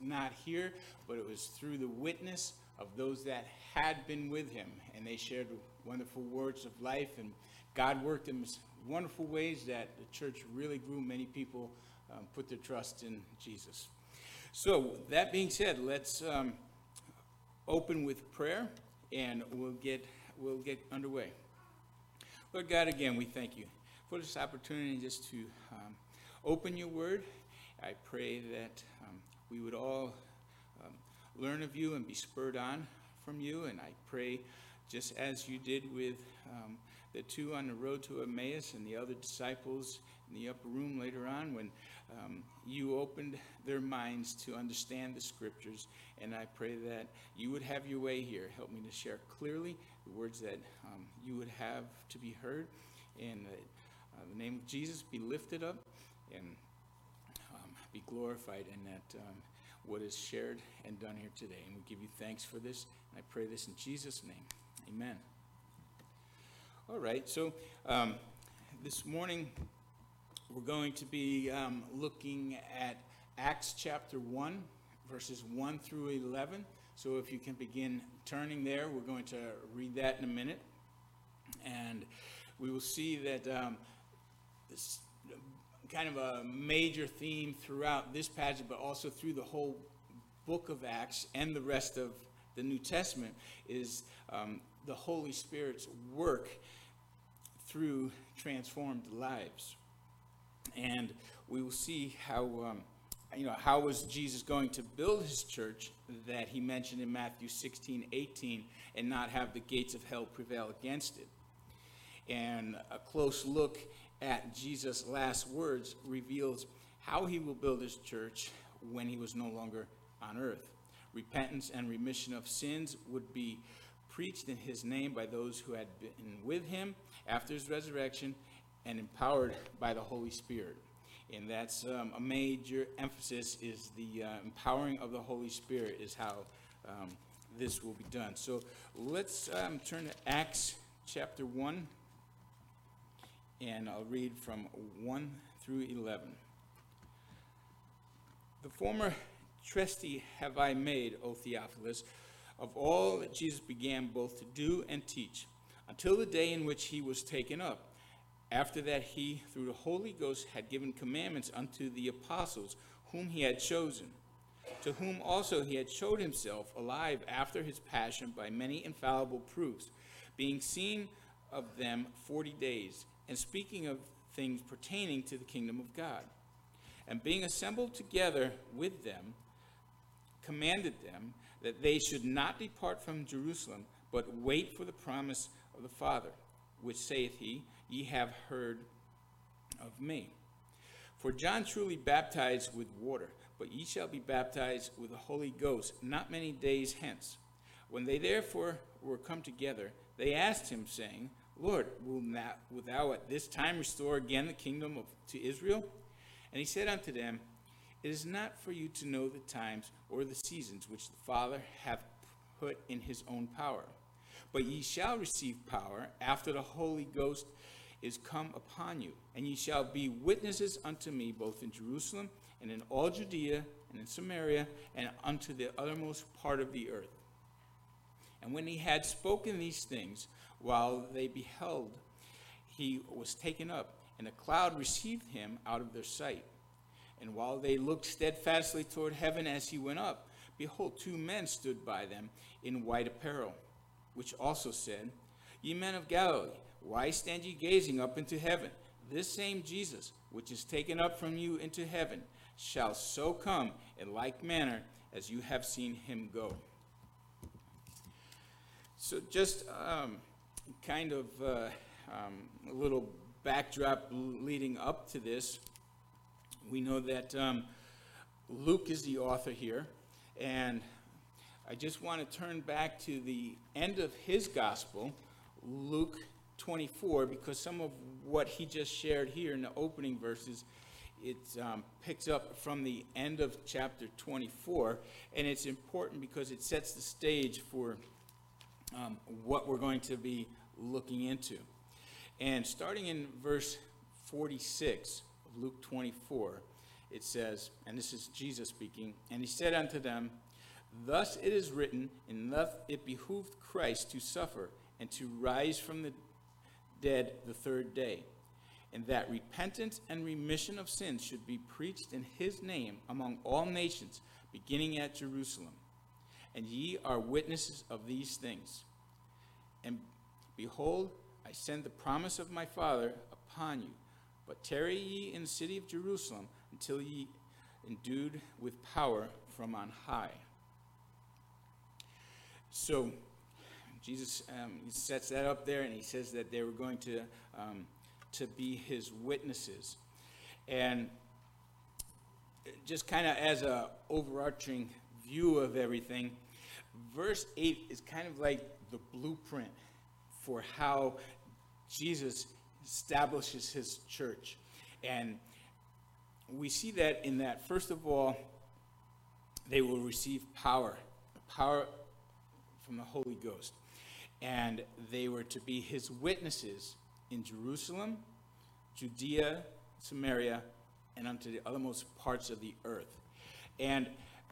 not here, but it was through the witness of those that had been with him. And they shared wonderful words of life, and God worked in wonderful ways that the church really grew. Many people um, put their trust in Jesus. So, that being said, let's um, open with prayer, and we'll get, we'll get underway. Lord God, again, we thank you for this opportunity just to um, open your word. I pray that um, we would all um, learn of you and be spurred on from you. And I pray, just as you did with um, the two on the road to Emmaus and the other disciples in the upper room later on, when um, you opened their minds to understand the scriptures. And I pray that you would have your way here. Help me to share clearly the words that um, you would have to be heard. And uh, the name of Jesus be lifted up and be glorified in that um, what is shared and done here today. And we give you thanks for this. And I pray this in Jesus' name. Amen. All right, so um, this morning we're going to be um, looking at Acts chapter 1, verses 1 through 11. So if you can begin turning there, we're going to read that in a minute. And we will see that um, this kind of a major theme throughout this passage, but also through the whole book of Acts and the rest of the New Testament, is um, the Holy Spirit's work through transformed lives. And we will see how, um, you know, how was Jesus going to build his church that he mentioned in Matthew 16, 18, and not have the gates of hell prevail against it. And a close look at Jesus' last words reveals how he will build his church when he was no longer on earth. Repentance and remission of sins would be preached in his name by those who had been with him after his resurrection and empowered by the Holy Spirit. And that's um, a major emphasis is the uh, empowering of the Holy Spirit is how um, this will be done. So let's um, turn to Acts chapter 1 and I'll read from 1 through 11. The former trustee have I made, O Theophilus, of all that Jesus began both to do and teach, until the day in which he was taken up. After that, he, through the Holy Ghost, had given commandments unto the apostles whom he had chosen, to whom also he had showed himself alive after his passion by many infallible proofs, being seen of them forty days and speaking of things pertaining to the kingdom of God. And being assembled together with them, commanded them that they should not depart from Jerusalem, but wait for the promise of the Father, which saith he, Ye have heard of me. For John truly baptized with water, but ye shall be baptized with the Holy Ghost not many days hence. When they therefore were come together, they asked him, saying, Lord, will, will thou at this time restore again the kingdom of, to Israel? And he said unto them, It is not for you to know the times or the seasons which the Father hath put in his own power. But ye shall receive power after the Holy Ghost is come upon you, and ye shall be witnesses unto me both in Jerusalem and in all Judea and in Samaria and unto the uttermost part of the earth. And when he had spoken these things, while they beheld, he was taken up, and a cloud received him out of their sight. And while they looked steadfastly toward heaven as he went up, behold, two men stood by them in white apparel, which also said, Ye men of Galilee, why stand ye gazing up into heaven? This same Jesus, which is taken up from you into heaven, shall so come in like manner as you have seen him go. So, just um, kind of uh, um, a little backdrop leading up to this, we know that um, Luke is the author here, and I just want to turn back to the end of his gospel, Luke 24, because some of what he just shared here in the opening verses, it um, picks up from the end of chapter 24, and it's important because it sets the stage for um, what we're going to be looking into. And starting in verse 46 of Luke 24, it says, and this is Jesus speaking, and he said unto them, Thus it is written, and thus it behooved Christ to suffer and to rise from the dead the third day, and that repentance and remission of sins should be preached in his name among all nations, beginning at Jerusalem. And ye are witnesses of these things. And behold, I send the promise of my Father upon you. But tarry ye in the city of Jerusalem until ye endued with power from on high. So Jesus um, sets that up there, and he says that they were going to um, to be his witnesses, and just kind of as a overarching view of everything, verse eight is kind of like the blueprint for how Jesus establishes his church, and we see that in that first of all, they will receive power, power from the Holy Ghost. And they were to be his witnesses in Jerusalem, Judea, Samaria, and unto the othermost parts of the earth. And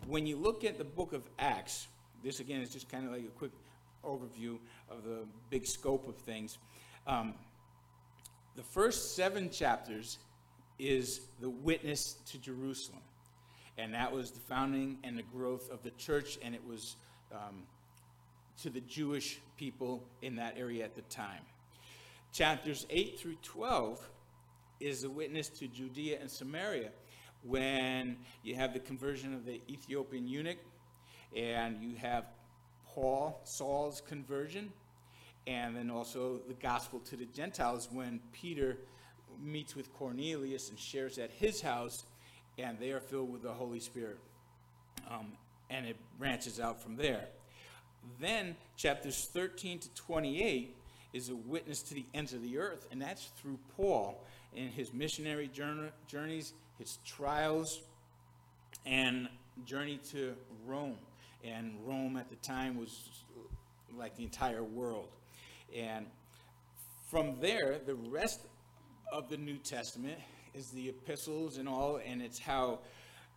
when you look at the book of Acts, this again is just kind of like a quick overview of the big scope of things. Um, the first seven chapters is the witness to Jerusalem. And that was the founding and the growth of the church, and it was um, to the Jewish people in that area at the time. Chapters 8 through 12 is the witness to Judea and Samaria when you have the conversion of the Ethiopian eunuch and you have Paul, Saul's conversion, and then also the gospel to the Gentiles when Peter meets with Cornelius and shares at his house, and they are filled with the Holy Spirit. Um, and it branches out from there. Then, chapters 13 to 28 is a witness to the ends of the earth, and that's through Paul in his missionary journeys, his trials, and journey to Rome. And Rome at the time was like the entire world. And from there, the rest of the New Testament is the epistles and all, and it's how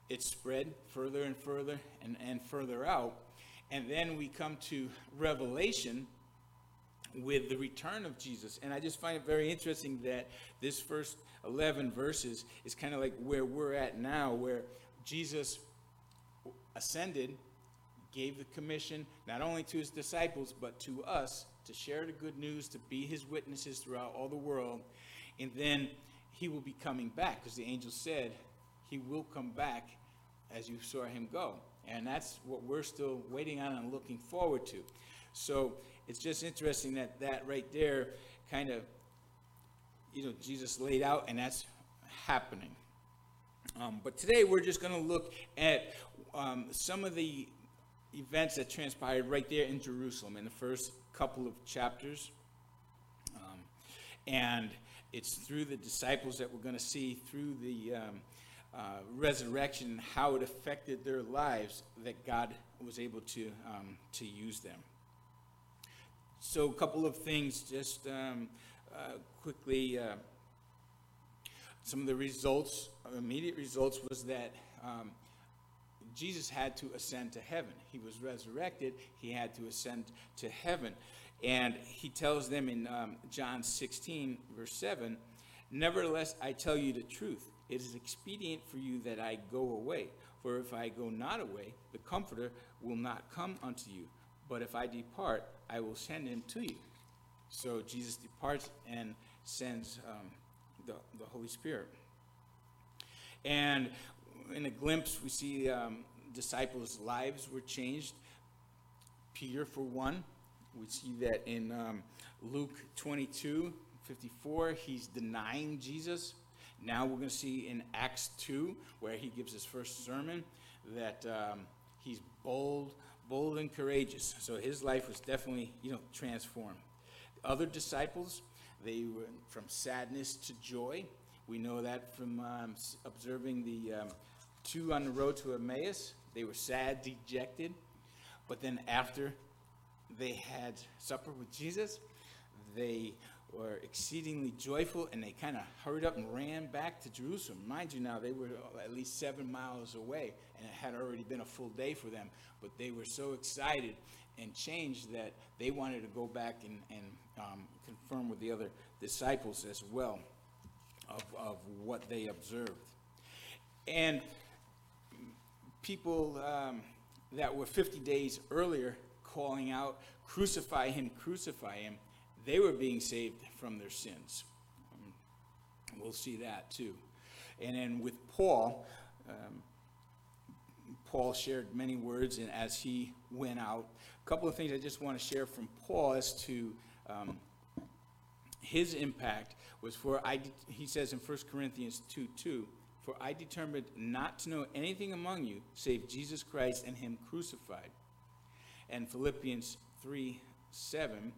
it spread further and further and, and further out. And then we come to Revelation with the return of Jesus. And I just find it very interesting that this first 11 verses is kind of like where we're at now, where Jesus ascended, gave the commission not only to his disciples, but to us to share the good news, to be his witnesses throughout all the world. And then he will be coming back, because the angel said he will come back as you saw him go. And that's what we're still waiting on and looking forward to. So it's just interesting that that right there kind of, you know, Jesus laid out, and that's happening. Um, but today we're just going to look at um, some of the events that transpired right there in Jerusalem in the first couple of chapters. Um, and it's through the disciples that we're going to see through the um, uh, resurrection how it affected their lives that God was able to, um, to use them. So, a couple of things just um, uh, quickly. Uh, some of the results, immediate results, was that um, Jesus had to ascend to heaven. He was resurrected, he had to ascend to heaven. And he tells them in um, John 16, verse 7 Nevertheless, I tell you the truth. It is expedient for you that I go away. For if I go not away, the Comforter will not come unto you. But if I depart, I will send him to you. So Jesus departs and sends um, the, the Holy Spirit. And in a glimpse, we see um, disciples' lives were changed. Peter, for one, we see that in um, Luke 22 54, he's denying Jesus. Now we're going to see in Acts 2, where he gives his first sermon, that um, he's bold, bold and courageous. So his life was definitely, you know, transformed. Other disciples, they went from sadness to joy. We know that from um, observing the um, two on the road to Emmaus. They were sad, dejected. But then after they had supper with Jesus, they were exceedingly joyful, and they kind of hurried up and ran back to Jerusalem. Mind you, now they were at least seven miles away, and it had already been a full day for them. But they were so excited and changed that they wanted to go back and, and um, confirm with the other disciples as well of, of what they observed. And people um, that were 50 days earlier calling out, Crucify him, crucify him, they were being saved from their sins. Um, we'll see that too. And then with Paul, um, Paul shared many words, and as he went out, a couple of things I just want to share from Paul as to um, his impact was for I. He says in 1 Corinthians 2 2, For I determined not to know anything among you save Jesus Christ and Him crucified. And Philippians 3 7,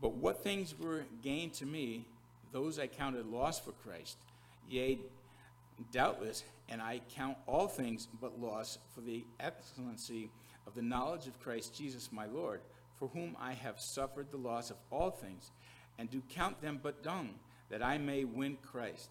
But what things were gained to me, those I counted loss for Christ. Yea, doubtless, and I count all things but loss for the excellency of the knowledge of Christ Jesus my Lord, for whom I have suffered the loss of all things, and do count them but dung, that I may win Christ,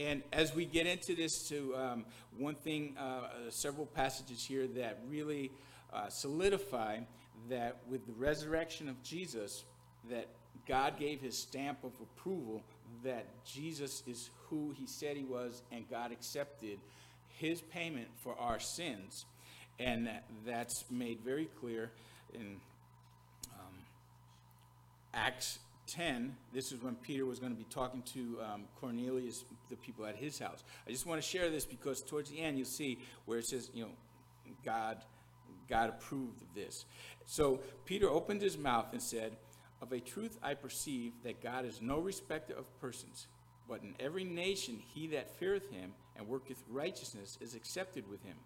And as we get into this, to um, one thing, uh, several passages here that really uh, solidify that with the resurrection of Jesus, that God gave his stamp of approval that Jesus is who he said he was, and God accepted his payment for our sins. And that, that's made very clear in um, Acts 10, this is when Peter was going to be talking to um, Cornelius, the people at his house. I just want to share this because towards the end you'll see where it says, you know, God, God approved of this. So Peter opened his mouth and said, Of a truth I perceive that God is no respecter of persons, but in every nation he that feareth him and worketh righteousness is accepted with him.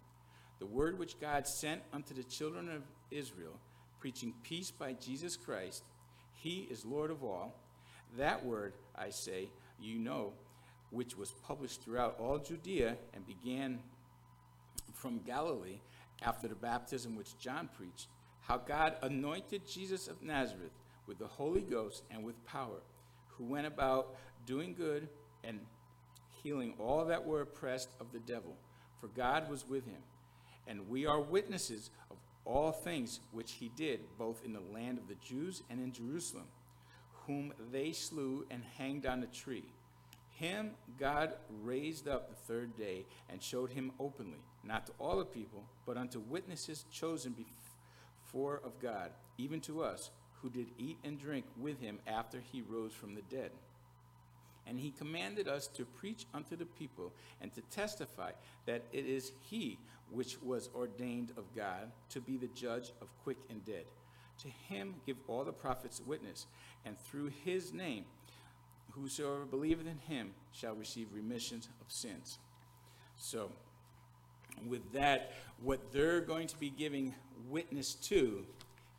The word which God sent unto the children of Israel, preaching peace by Jesus Christ, he is Lord of all. That word, I say, you know, which was published throughout all Judea and began from Galilee after the baptism which John preached, how God anointed Jesus of Nazareth with the Holy Ghost and with power, who went about doing good and healing all that were oppressed of the devil, for God was with him. And we are witnesses all things which he did, both in the land of the Jews and in Jerusalem, whom they slew and hanged on a tree. Him God raised up the third day and showed him openly, not to all the people, but unto witnesses chosen before of God, even to us, who did eat and drink with him after he rose from the dead. And he commanded us to preach unto the people and to testify that it is he which was ordained of God to be the judge of quick and dead. To him give all the prophets witness, and through his name, whosoever believeth in him shall receive remission of sins. So, with that, what they're going to be giving witness to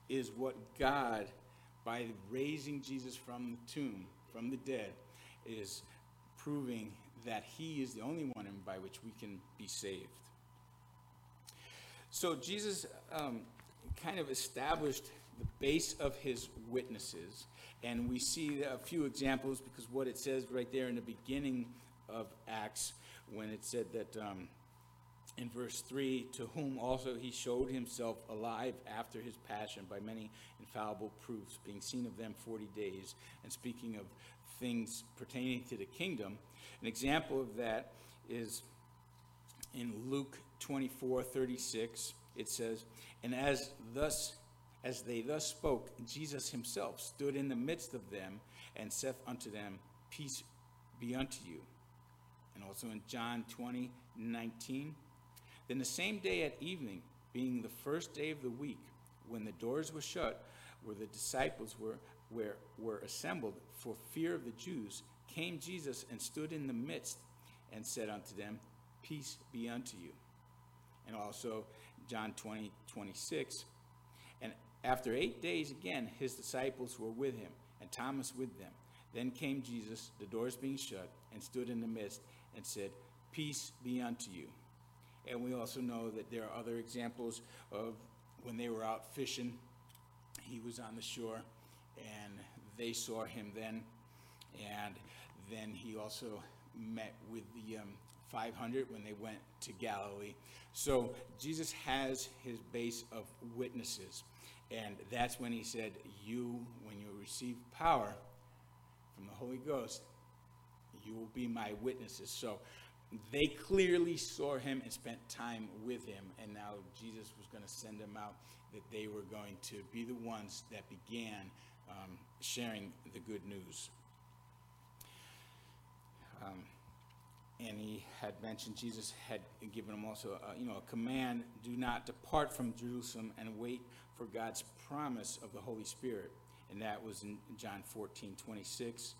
is what God, by raising Jesus from the tomb, from the dead, is proving that he is the only one by which we can be saved. So Jesus um, kind of established the base of his witnesses, and we see a few examples because what it says right there in the beginning of Acts, when it said that um, in verse 3 to whom also he showed himself alive after his passion by many infallible proofs, being seen of them 40 days, and speaking of things pertaining to the kingdom. An example of that is in Luke 24 36. It says, And as thus as they thus spoke, Jesus himself stood in the midst of them and saith unto them, Peace be unto you. And also in John 20, 19. Then the same day at evening, being the first day of the week, when the doors were shut, where the disciples were, were, were assembled for fear of the Jews, came Jesus and stood in the midst and said unto them, Peace be unto you. And also John 20, 26. And after eight days again, his disciples were with him, and Thomas with them. Then came Jesus, the doors being shut, and stood in the midst and said, Peace be unto you. And we also know that there are other examples of when they were out fishing, he was on the shore, and they saw him then. And then he also met with the um, 500 when they went to Galilee. So Jesus has his base of witnesses. And that's when he said, You, when you receive power from the Holy Ghost, you will be my witnesses. So they clearly saw him and spent time with him. And now Jesus was going to send them out, that they were going to be the ones that began um, sharing the good news. Um, and he had mentioned Jesus had given him also, a, you know, a command: do not depart from Jerusalem and wait for God's promise of the Holy Spirit, and that was in John 14, 26.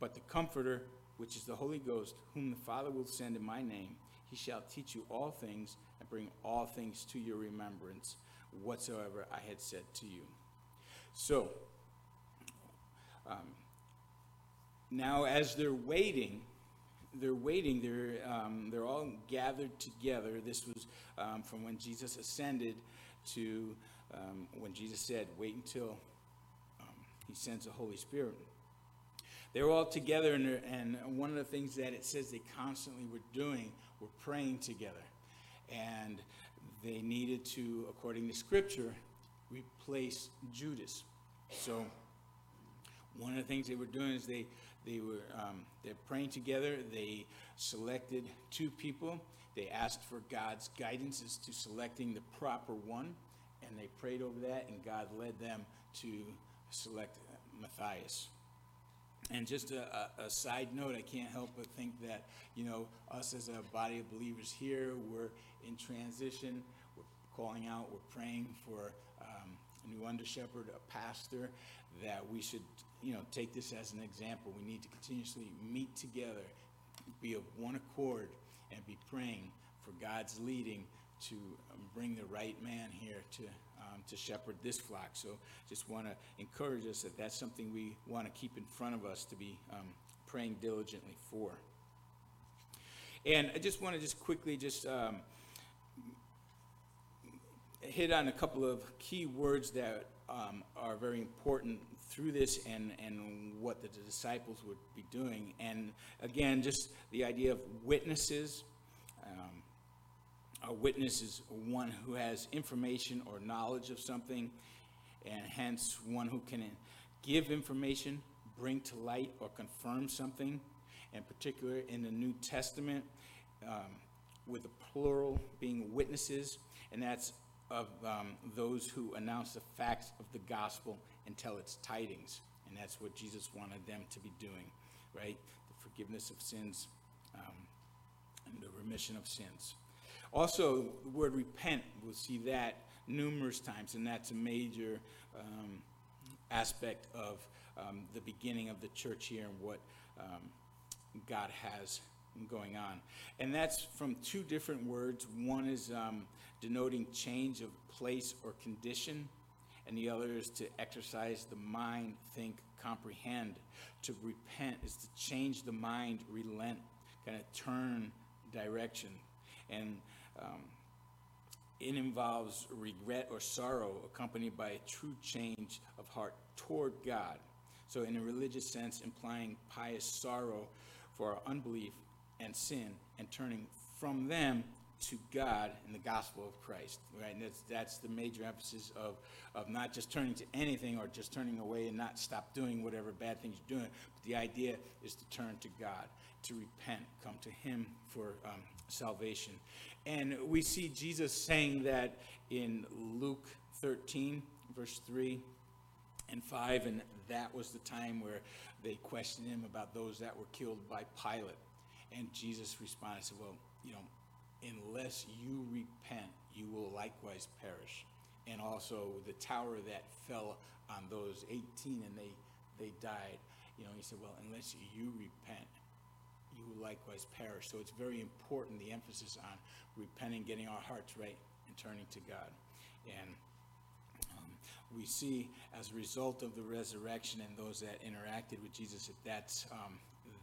But the Comforter, which is the Holy Ghost, whom the Father will send in my name, he shall teach you all things and bring all things to your remembrance, whatsoever I had said to you. So, um, now as they're waiting they're waiting. They're, um, they're all gathered together. This was um, from when Jesus ascended to um, when Jesus said, Wait until um, he sends the Holy Spirit. They were all together, and, and one of the things that it says they constantly were doing were praying together. And they needed to, according to Scripture, replace Judas. So, one of the things they were doing is they they were um, they're praying together. They selected two people. They asked for God's guidance as to selecting the proper one, and they prayed over that, and God led them to select Matthias. And just a, a, side note, I can't help but think that, you know, us as a body of believers here, we're in transition. We're calling out, we're praying for um, new under shepherd, a pastor, that we should you know, take this as an example. We need to continuously meet together, be of one accord, and be praying for God's leading to um, bring the right man here to um, to shepherd this flock. So, just want to encourage us that that's something we want to keep in front of us to be um, praying diligently for. And I just want to just quickly just um, hit on a couple of key words that um, are very important through this and, and what the disciples would be doing. And again, just the idea of witnesses. Um, a witness is one who has information or knowledge of something, and hence one who can give information, bring to light, or confirm something. In particular, in the New Testament, um, with the plural being witnesses, and that's of um, those who announce the facts of the gospel and tell its tidings. And that's what Jesus wanted them to be doing, right? The forgiveness of sins um, and the remission of sins. Also, the word repent, we'll see that numerous times, and that's a major um, aspect of um, the beginning of the church here and what um, God has going on. And that's from two different words. One is um, denoting change of place or condition, and the other is to exercise the mind, think, comprehend. To repent is to change the mind, relent, kind of turn direction. And um, it involves regret or sorrow accompanied by a true change of heart toward God. So, in a religious sense, implying pious sorrow for our unbelief and sin and turning from them to God in the gospel of Christ, right? And that's, that's the major emphasis of, of not just turning to anything or just turning away and not stop doing whatever bad things you're doing. But the idea is to turn to God, to repent, come to Him for um, salvation. And we see Jesus saying that in Luke 13, verse 3 and 5, and that was the time where they questioned him about those that were killed by Pilate. And Jesus responded, said, Well, you know, unless you repent, you will likewise perish. And also the tower that fell on those 18 and they, they died, you know, he said, well, unless you repent, you will likewise perish. So it's very important, the emphasis on repenting, getting our hearts right, and turning to God. And um, we see as a result of the resurrection and those that interacted with Jesus that that's, um,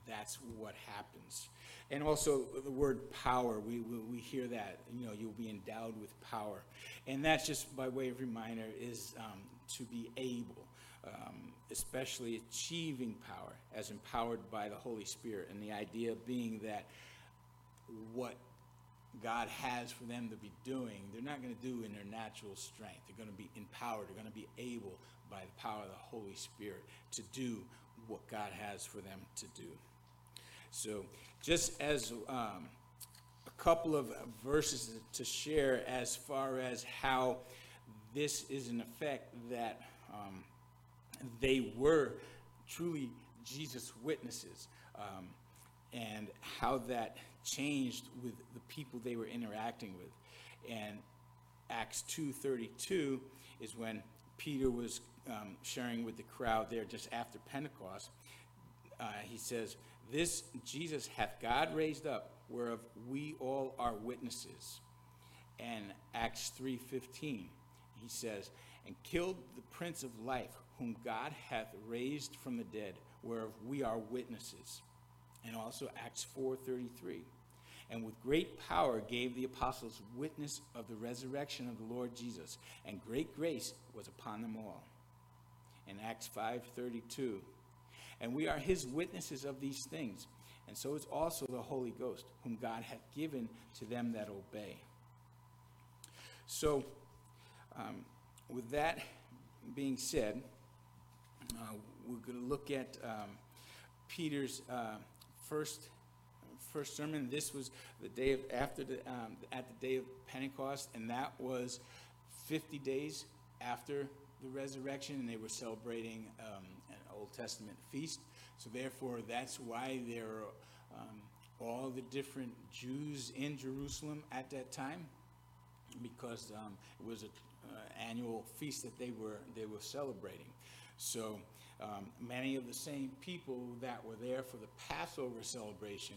that's what happens. And also the word power, we, we, we, hear that, you know, you'll be endowed with power. And that's just by way of reminder is um, to be able, um, especially achieving power as empowered by the Holy Spirit. And the idea being that what God has for them to be doing, they're not going to do in their natural strength. They're going to be empowered. They're going to be able by the power of the Holy Spirit to do what God has for them to do. So, just as um, a couple of verses to share as far as how this is an effect that um, they were truly Jesus' witnesses, um, and how that changed with the people they were interacting with. And Acts 2:32 is when Peter was um, sharing with the crowd there just after Pentecost. Uh, he says, "This Jesus hath God raised up, whereof we all are witnesses." And Acts 3:15, he says, "And killed the prince of life, whom God hath raised from the dead, whereof we are witnesses." And also Acts 4:33 and with great power gave the apostles witness of the resurrection of the Lord Jesus, and great grace was upon them all. In Acts 5:32, and we are his witnesses of these things, and so is also the Holy Ghost, whom God hath given to them that obey. So, um, with that being said, uh, we're going to look at um, Peter's uh, first first sermon. This was the day of, after the, um, at the day of Pentecost, and that was 50 days after the resurrection, and they were celebrating um, an Old Testament feast. So therefore, that's why there are um, all the different Jews in Jerusalem at that time, because um, it was an uh, annual feast that they were they were celebrating. So um, many of the same people that were there for the Passover celebration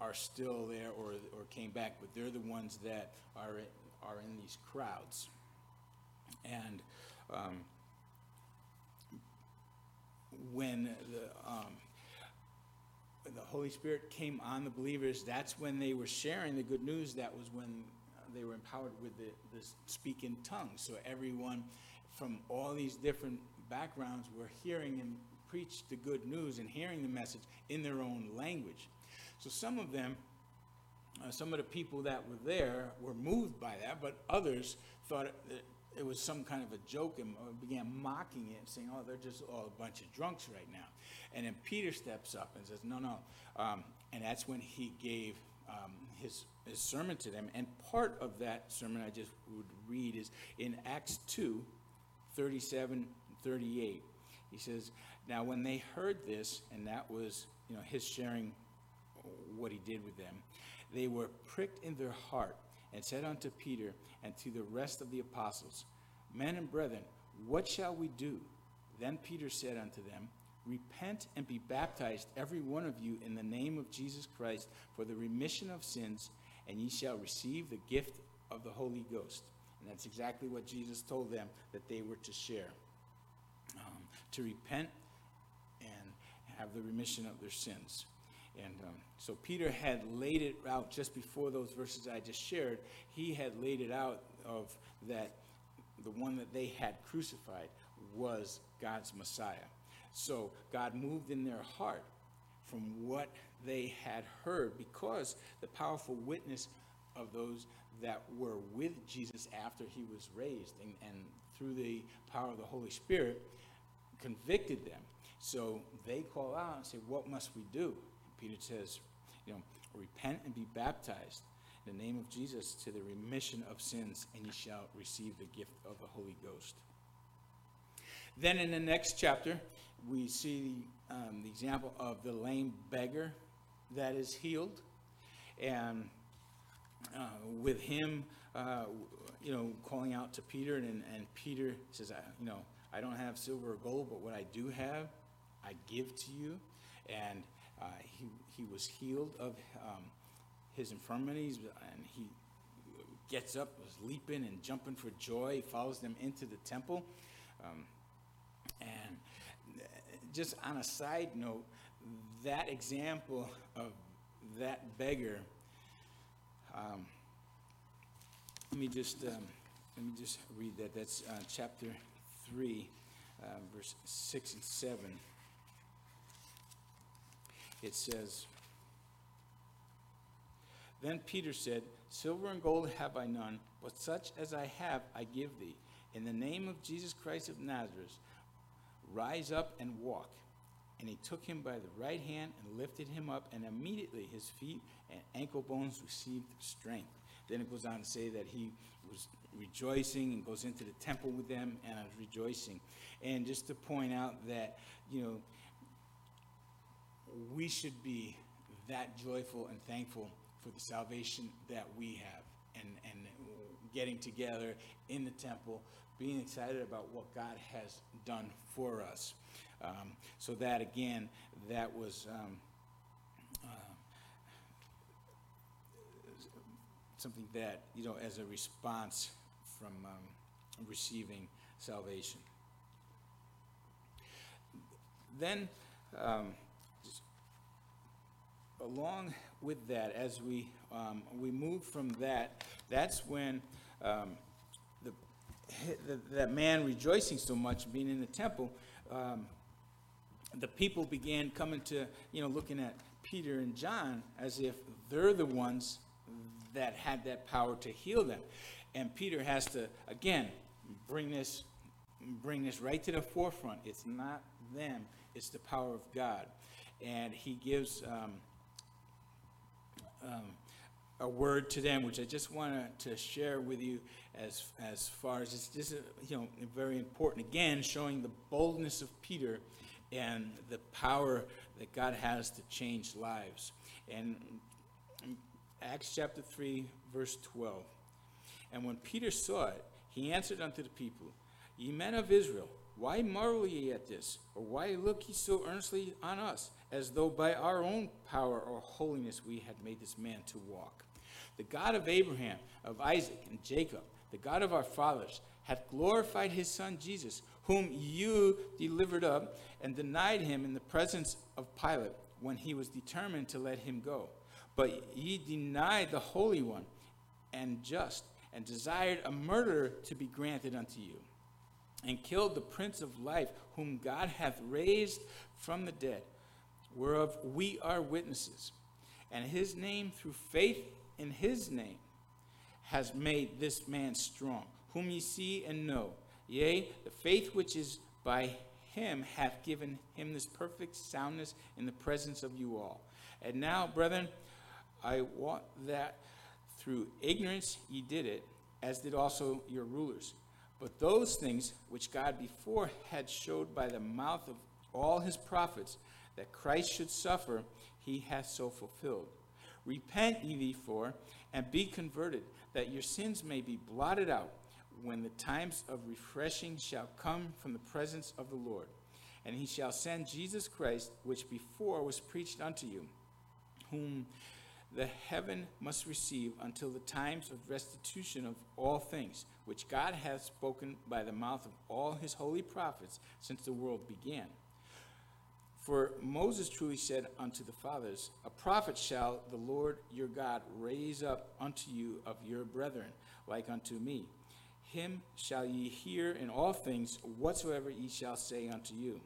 are still there or, or came back, but they're the ones that are are in these crowds. And um, when the, um, the Holy Spirit came on the believers, that's when they were sharing the good news. That was when they were empowered with the, the speak in tongues. So everyone from all these different backgrounds were hearing and preach the good news and hearing the message in their own language. So some of them, uh, some of the people that were there were moved by that, but others thought it, was some kind of a joke and uh, began mocking it, saying, "Oh, they're just all a bunch of drunks right now." And then Peter steps up and says, "No, no," um, and that's when he gave um, his his sermon to them. And part of that sermon I just would read is in Acts 2, 37, 38. He says, "Now when they heard this, and that was you know his sharing what he did with them. They were pricked in their heart and said unto Peter and to the rest of the apostles, Men and brethren, what shall we do? Then Peter said unto them, Repent and be baptized, every one of you, in the name of Jesus Christ, for the remission of sins, and ye shall receive the gift of the Holy Ghost. And that's exactly what Jesus told them that they were to share um, to repent and have the remission of their sins. And um, so Peter had laid it out just before those verses I just shared. He had laid it out of that the one that they had crucified was God's Messiah. So God moved in their heart from what they had heard because the powerful witness of those that were with Jesus after he was raised and, and through the power of the Holy Spirit convicted them. So they call out and say, What must we do? Peter says, you know, repent and be baptized in the name of Jesus to the remission of sins, and ye shall receive the gift of the Holy Ghost. Then in the next chapter, we see um, the example of the lame beggar that is healed. And uh, with him, uh, you know, calling out to Peter, and, and Peter says, you know, I don't have silver or gold, but what I do have, I give to you. And Uh, he, he was healed of um, his infirmities, and he gets up, was leaping and jumping for joy. He follows them into the temple. Um, and just on a side note, that example of that beggar, um, let me just um, let me just read that. That's uh, chapter three, uh, verse six and seven. It says. Then Peter said, Silver and gold have I none, but such as I have I give thee. In the name of Jesus Christ of Nazareth, rise up and walk. And he took him by the right hand and lifted him up, and immediately his feet and ankle bones received strength. Then it goes on to say that he was rejoicing and goes into the temple with them and was rejoicing. And just to point out that, you know, we should be that joyful and thankful for the salvation that we have and, and getting together in the temple, being excited about what God has done for us. Um, so that again, that was um, uh, something that you know as a response from um, receiving salvation. Then, um, along with that, as we um, we move from that, that's when um, the, the, that man rejoicing so much, being in the temple, um, the people began coming to you know looking at Peter and John as if they're the ones that had that power to heal them, and Peter has to again bring this bring this right to the forefront. It's not them; it's the power of God, and he gives. Um, um, a word to them, which I just want to share with you as, as far as it's just, you know, very important. Again, showing the boldness of Peter and the power that God has to change lives. And Acts chapter 3, verse 12. And when Peter saw it, he answered unto the people, Ye men of Israel, why marvel ye at this? Or why look ye so earnestly on us, as though by our own power or holiness we had made this man to walk? The God of Abraham, of Isaac, and Jacob, the God of our fathers, hath glorified his Son Jesus, whom you delivered up and denied him in the presence of Pilate when he was determined to let him go. But ye denied the Holy One and just, and desired a murderer to be granted unto you and killed the Prince of Life, whom God hath raised from the dead, whereof we are witnesses. And his name, through faith in his name, has made this man strong, whom ye see and know. Yea, the faith which is by him hath given him this perfect soundness in the presence of you all. And now, brethren, I want that through ignorance ye did it, as did also your rulers. But those things which God before had showed by the mouth of all his prophets that Christ should suffer, he hath so fulfilled. Repent ye therefore, and be converted, that your sins may be blotted out, when the times of refreshing shall come from the presence of the Lord. And he shall send Jesus Christ, which before was preached unto you, whom the heaven must receive until the times of restitution of all things, which God hath spoken by the mouth of all his holy prophets since the world began. For Moses truly said unto the fathers, A prophet shall the Lord your God raise up unto you of your brethren, like unto me. Him shall ye hear in all things whatsoever ye shall say unto you.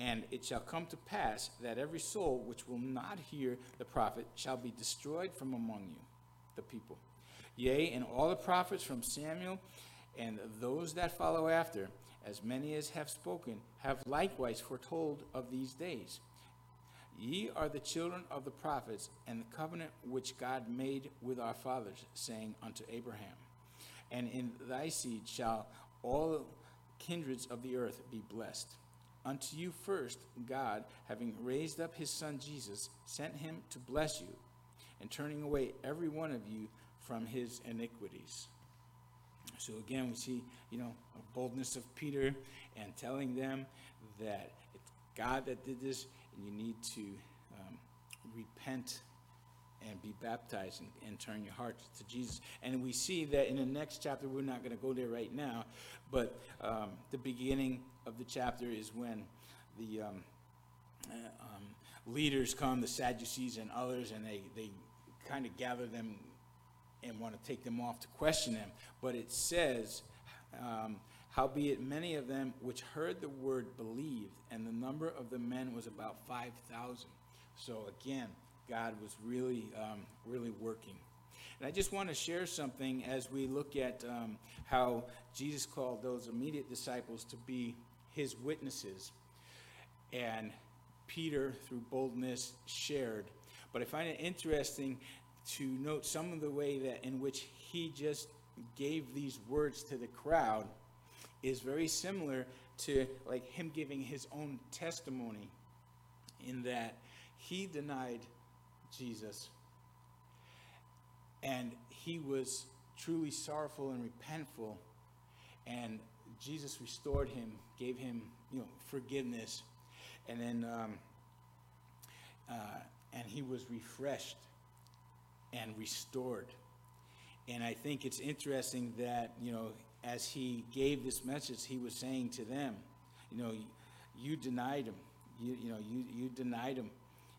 And it shall come to pass that every soul which will not hear the prophet shall be destroyed from among you, the people. Yea, and all the prophets from Samuel and those that follow after, as many as have spoken, have likewise foretold of these days. Ye are the children of the prophets, and the covenant which God made with our fathers, saying unto Abraham, And in thy seed shall all kindreds of the earth be blessed. Unto you first, God, having raised up his Son Jesus, sent him to bless you, and turning away every one of you from his iniquities. So again, we see, you know, a boldness of Peter and telling them that it's God that did this, and you need to um, repent and be baptized and, and turn your heart to Jesus. And we see that in the next chapter, we're not going to go there right now, but um, the beginning of the chapter is when the um, uh, um, leaders come, the Sadducees and others, and they, they kind of gather them and want to take them off to question them. But it says, um, Howbeit many of them which heard the word believed, and the number of the men was about 5,000. So again, God was really, um, really working. And I just want to share something as we look at um, how Jesus called those immediate disciples to be his witnesses. And Peter, through boldness, shared. But I find it interesting to note some of the way that in which he just gave these words to the crowd is very similar to like him giving his own testimony in that he denied Jesus. And he was truly sorrowful and repentful. And Jesus restored him, gave him, you know, forgiveness, and then um, uh, and he was refreshed and restored. And I think it's interesting that, you know, as he gave this message, he was saying to them, you know, you denied him. You, you know, you, you denied him.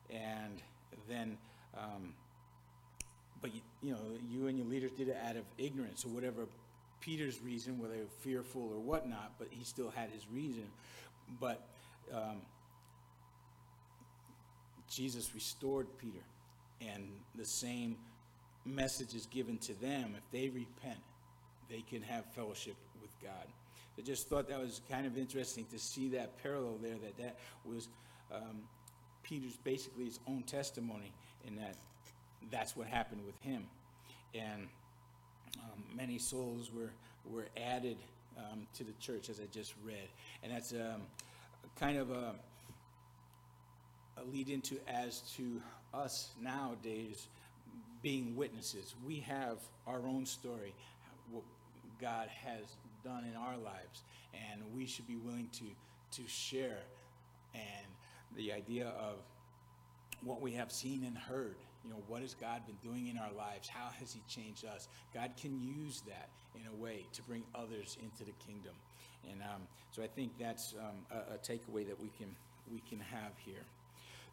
And then, um, but, you, you know, you and your leaders did it out of ignorance or whatever Peter's reason, whether fearful or whatnot, but he still had his reason. But um, Jesus restored Peter and the same message is given to them. If they repent, they can have fellowship with God. I just thought that was kind of interesting to see that parallel there, that that was um, Peter's basically his own testimony, in that that's what happened with him. And um, many souls were, were added um, to the church, as I just read. And that's um, kind of a, a lead into as to us nowadays being witnesses. We have our own story, what God has done in our lives, and we should be willing to, to share. And the idea of what we have seen and heard, you know, what has God been doing in our lives? How has He changed us? God can use that in a way to bring others into the kingdom. And um, so I think that's um, a, a takeaway that we can, we can have here.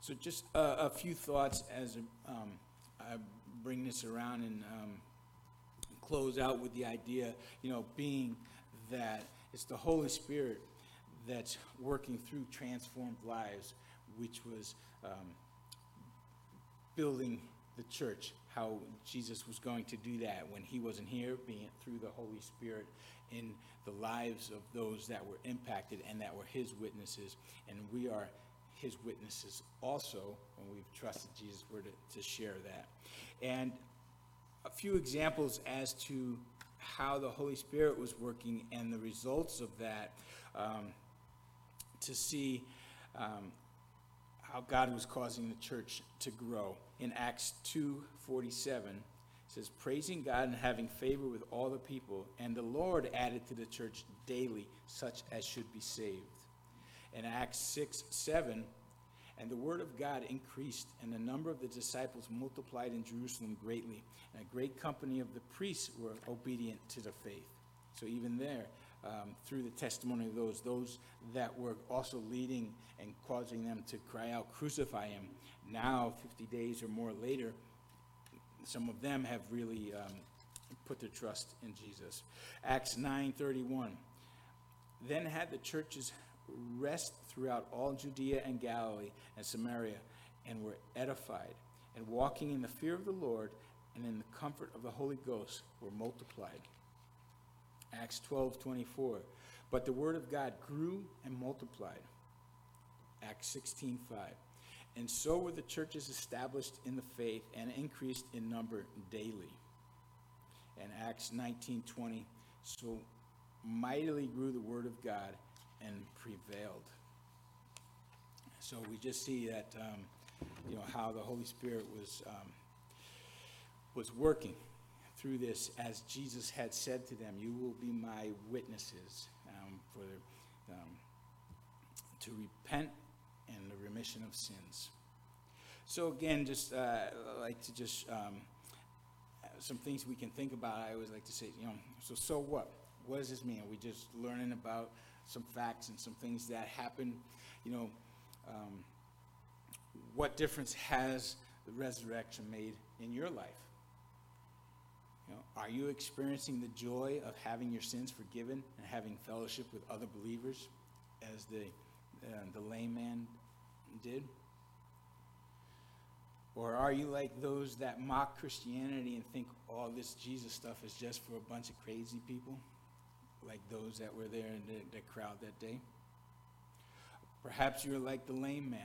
So just a few thoughts as um, I bring this around and um, close out with the idea, you know, being that it's the Holy Spirit that's working through transformed lives, which was um, building the church, how Jesus was going to do that when he wasn't here, being through the Holy Spirit in the lives of those that were impacted and that were his witnesses. And we are his witnesses also when we've trusted Jesus' word to, to share that. And a few examples as to how the Holy Spirit was working and the results of that um, to see um, how God was causing the church to grow. In Acts 2:47 it says praising God and having favor with all the people and the Lord added to the church daily such as should be saved. In Acts 6 7, and the word of God increased, and the number of the disciples multiplied in Jerusalem greatly, and a great company of the priests were obedient to the faith. So even there, um, through the testimony of those, those that were also leading and causing them to cry out, crucify him, now, 50 days or more later, some of them have really um, put their trust in Jesus. Acts 9:31. Then had the churches rest throughout all Judea and Galilee and Samaria, and were edified, and walking in the fear of the Lord and in the comfort of the Holy Ghost were multiplied. Acts 12 24. But the word of God grew and multiplied. Acts 16 5. And so were the churches established in the faith and increased in number daily. And Acts 19 20. So mightily grew the word of God and prevailed. So we just see that, um, you know, how the Holy Spirit was, um, was working through this as Jesus had said to them, You will be my witnesses um, for, um, to repent and the remission of sins. So again, just uh, like to just um, some things we can think about. I always like to say, you know, so so what? What does this mean? Are we just learning about some facts and some things that happen? You know, um, what difference has the resurrection made in your life? You know, are you experiencing the joy of having your sins forgiven and having fellowship with other believers, as the uh, the layman did? Or are you like those that mock Christianity and think all this Jesus stuff is just for a bunch of crazy people, like those that were there in the, the crowd that day? Perhaps you're like the lame man,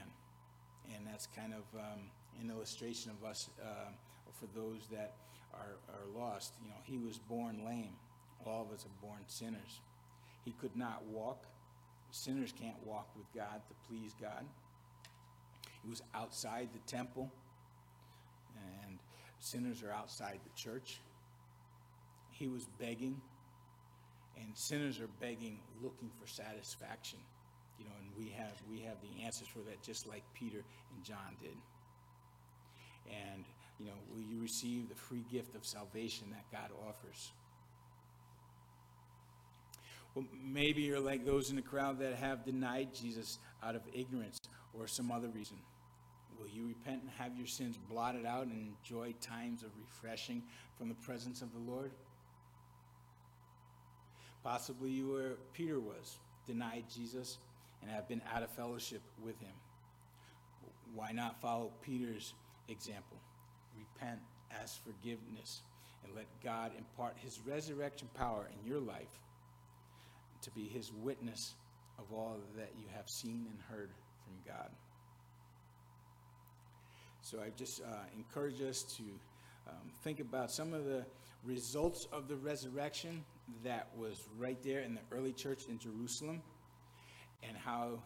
and that's kind of um, an illustration of us, uh, for those that are, are lost. You know, he was born lame. All of us are born sinners. He could not walk. Sinners can't walk with God to please God. He was outside the temple and sinners are outside the church. He was begging, and sinners are begging, looking for satisfaction. You know, and we have we have the answers for that, just like Peter and John did. And you know, will you receive the free gift of salvation that God offers? Well, maybe you're like those in the crowd that have denied Jesus out of ignorance or some other reason. Will you repent and have your sins blotted out and enjoy times of refreshing from the presence of the Lord? Possibly you were Peter was, denied Jesus and have been out of fellowship with him. Why not follow Peter's example? Repent, ask forgiveness, and let God impart his resurrection power in your life to be his witness of all that you have seen and heard from God. So I just uh, encourage us to um, think about some of the results of the resurrection that was right there in the early church in Jerusalem and how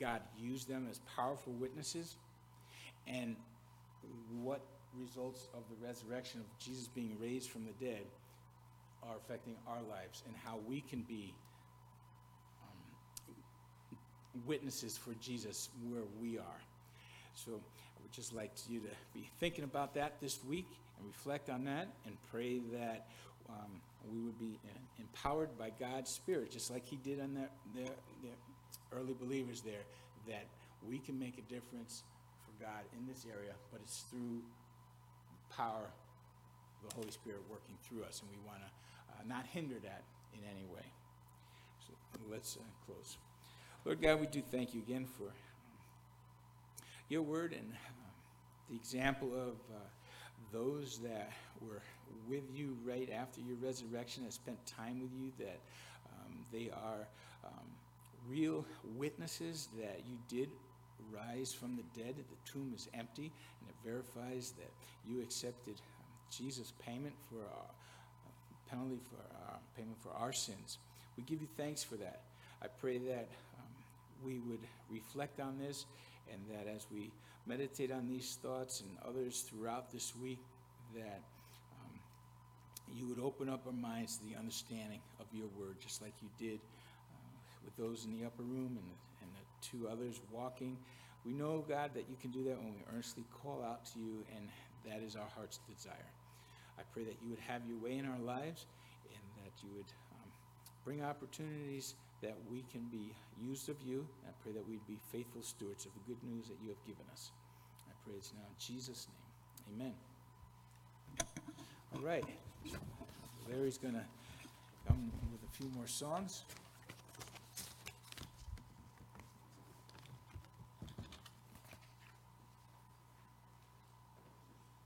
God used them as powerful witnesses and what results of the resurrection of Jesus being raised from the dead are affecting our lives and how we can be um, witnesses for Jesus where we are. So I would just like you to be thinking about that this week and reflect on that and pray that um, we would be empowered by God's Spirit, just like He did on the, the, the early believers there, that we can make a difference for God in this area, but it's through the power of the Holy Spirit working through us, and we want to uh, not hinder that in any way. So let's uh, close. Lord God, we do thank you again for your word and uh, the example of uh, those that were with you right after your resurrection, that spent time with you, that um, they are um, real witnesses that you did rise from the dead, that the tomb is empty, and it verifies that you accepted um, Jesus' payment for our uh, penalty for our payment for our sins. We give you thanks for that. I pray that um, we would reflect on this and that as we meditate on these thoughts and others throughout this week, that you would open up our minds to the understanding of your word, just like you did uh, with those in the upper room and the, and the two others walking. We know, God, that you can do that when we earnestly call out to you, and that is our heart's desire. I pray that you would have your way in our lives and that you would um, bring opportunities that we can be used of you. I pray that we'd be faithful stewards of the good news that you have given us. I pray it's now in Jesus' name. Amen. All right. Larry's to come with a few more songs.